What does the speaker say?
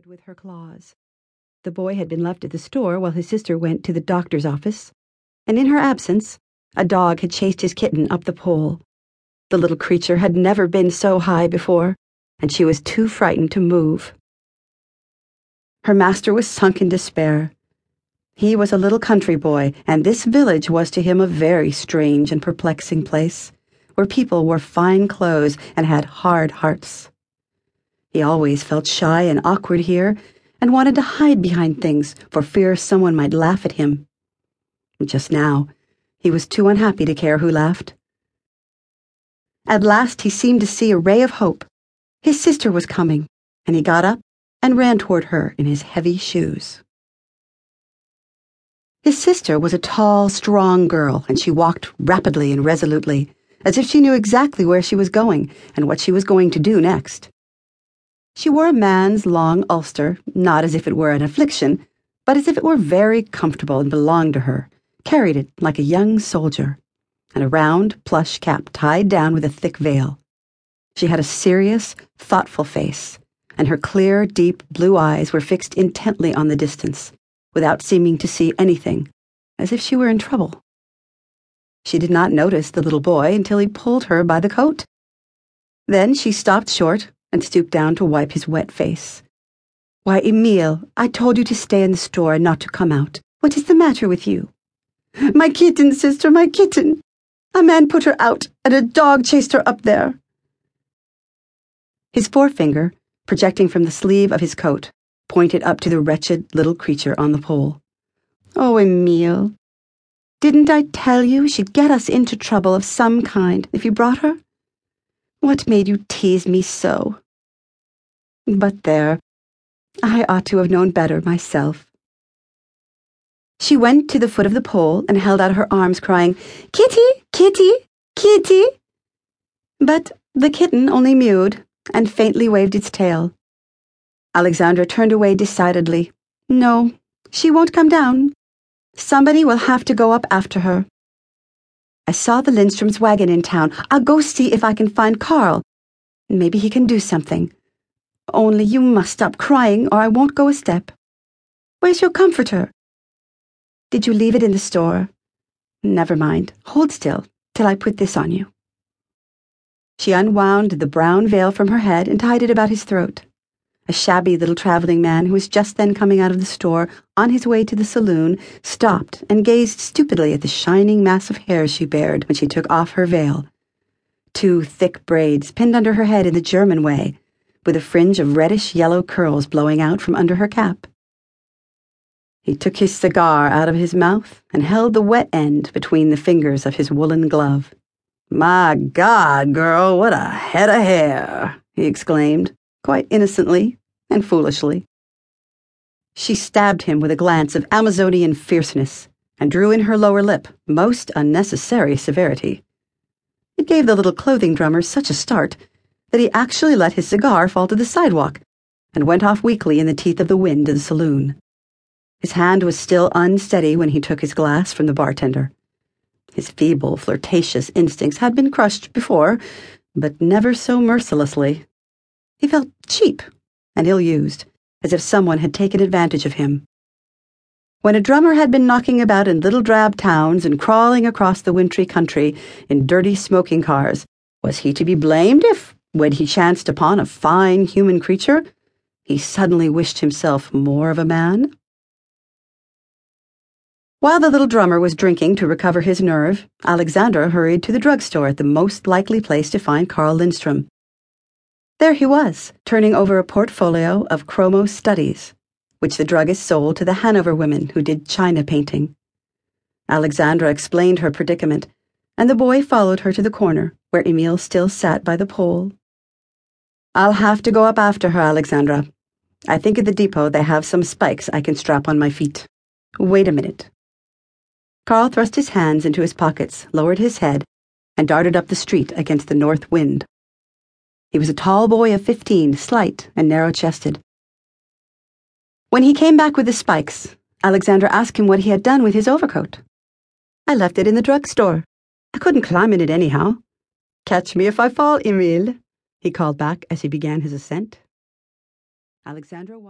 clawed with her claws. The boy had been left at the store while his sister went to the doctor's office, and in her absence, a dog had chased his kitten up the pole. The little creature had never been so high before, and she was too frightened to move. Her master was sunk in despair. He was a little country boy, and this village was to him a very strange and perplexing place, where people wore fine clothes and had hard hearts. He always felt shy and awkward here, and wanted to hide behind things for fear someone might laugh at him. Just now, he was too unhappy to care who laughed. At last, he seemed to see a ray of hope. His sister was coming, and he got up and ran toward her in his heavy shoes. His sister was a tall, strong girl, and she walked rapidly and resolutely, as if she knew exactly where she was going and what she was going to do next. She wore a man's long ulster, not as if it were an affliction, but as if it were very comfortable and belonged to her, carried it like a young soldier, and a round plush cap tied down with a thick veil. She had a serious, thoughtful face, and her clear, deep blue eyes were fixed intently on the distance without seeming to see anything, as if she were in trouble. She did not notice the little boy until he pulled her by the coat. Then she stopped short and stooped down to wipe his wet face. Why, Emile, I told you to stay in the store and not to come out. What is the matter with you? My kitten, sister, my kitten. A man put her out, and a dog chased her up there. His forefinger, projecting from the sleeve of his coat, pointed up to the wretched little creature on the pole. Oh, Emile, didn't I tell you she'd get us into trouble of some kind if you brought her? What made you tease me so? But there, I ought to have known better myself. She went to the foot of the pole and held out her arms, crying, Kitty, Kitty, Kitty. But the kitten only mewed and faintly waved its tail. Alexandra turned away decidedly. No, she won't come down. Somebody will have to go up after her. I saw the Linstrum's wagon in town. I'll go see if I can find Carl. Maybe he can do something. Only you must stop crying or I won't go a step. Where's your comforter? Did you leave it in the store? Never mind. Hold still till I put this on you. She unwound the brown veil from her head and tied it about his throat. A shabby little traveling man who was just then coming out of the store on his way to the saloon stopped and gazed stupidly at the shining mass of hair she bared when she took off her veil. Two thick braids pinned under her head in the German way, with a fringe of reddish yellow curls blowing out from under her cap. He took his cigar out of his mouth and held the wet end between the fingers of his woolen glove. My God, girl, what a head of hair! he exclaimed, quite innocently and foolishly. She stabbed him with a glance of Amazonian fierceness and drew in her lower lip, most unnecessary severity. It gave the little clothing drummer such a start that he actually let his cigar fall to the sidewalk and went off weakly in the teeth of the wind to the saloon. His hand was still unsteady when he took his glass from the bartender. His feeble, flirtatious instincts had been crushed before, but never so mercilessly. He felt cheap and ill used, as if someone had taken advantage of him. When a drummer had been knocking about in little drab towns and crawling across the wintry country in dirty smoking cars, was he to be blamed if, when he chanced upon a fine human creature, he suddenly wished himself more of a man? While the little drummer was drinking to recover his nerve, Alexandra hurried to the drugstore at the most likely place to find Carl Linstrum. There he was, turning over a portfolio of chromo studies, which the druggist sold to the Hanover women who did china painting. Alexandra explained her predicament, and the boy followed her to the corner, where Emile still sat by the pole. I'll have to go up after her, Alexandra. I think at the depot they have some spikes I can strap on my feet. Wait a minute. Carl thrust his hands into his pockets, lowered his head, and darted up the street against the north wind. He was a tall boy of fifteen, slight and narrow chested. When he came back with the spikes, Alexandra asked him what he had done with his overcoat. I left it in the drugstore. I couldn't climb in it anyhow. Catch me if I fall, Emile, he called back as he began his ascent. Alexandra watched.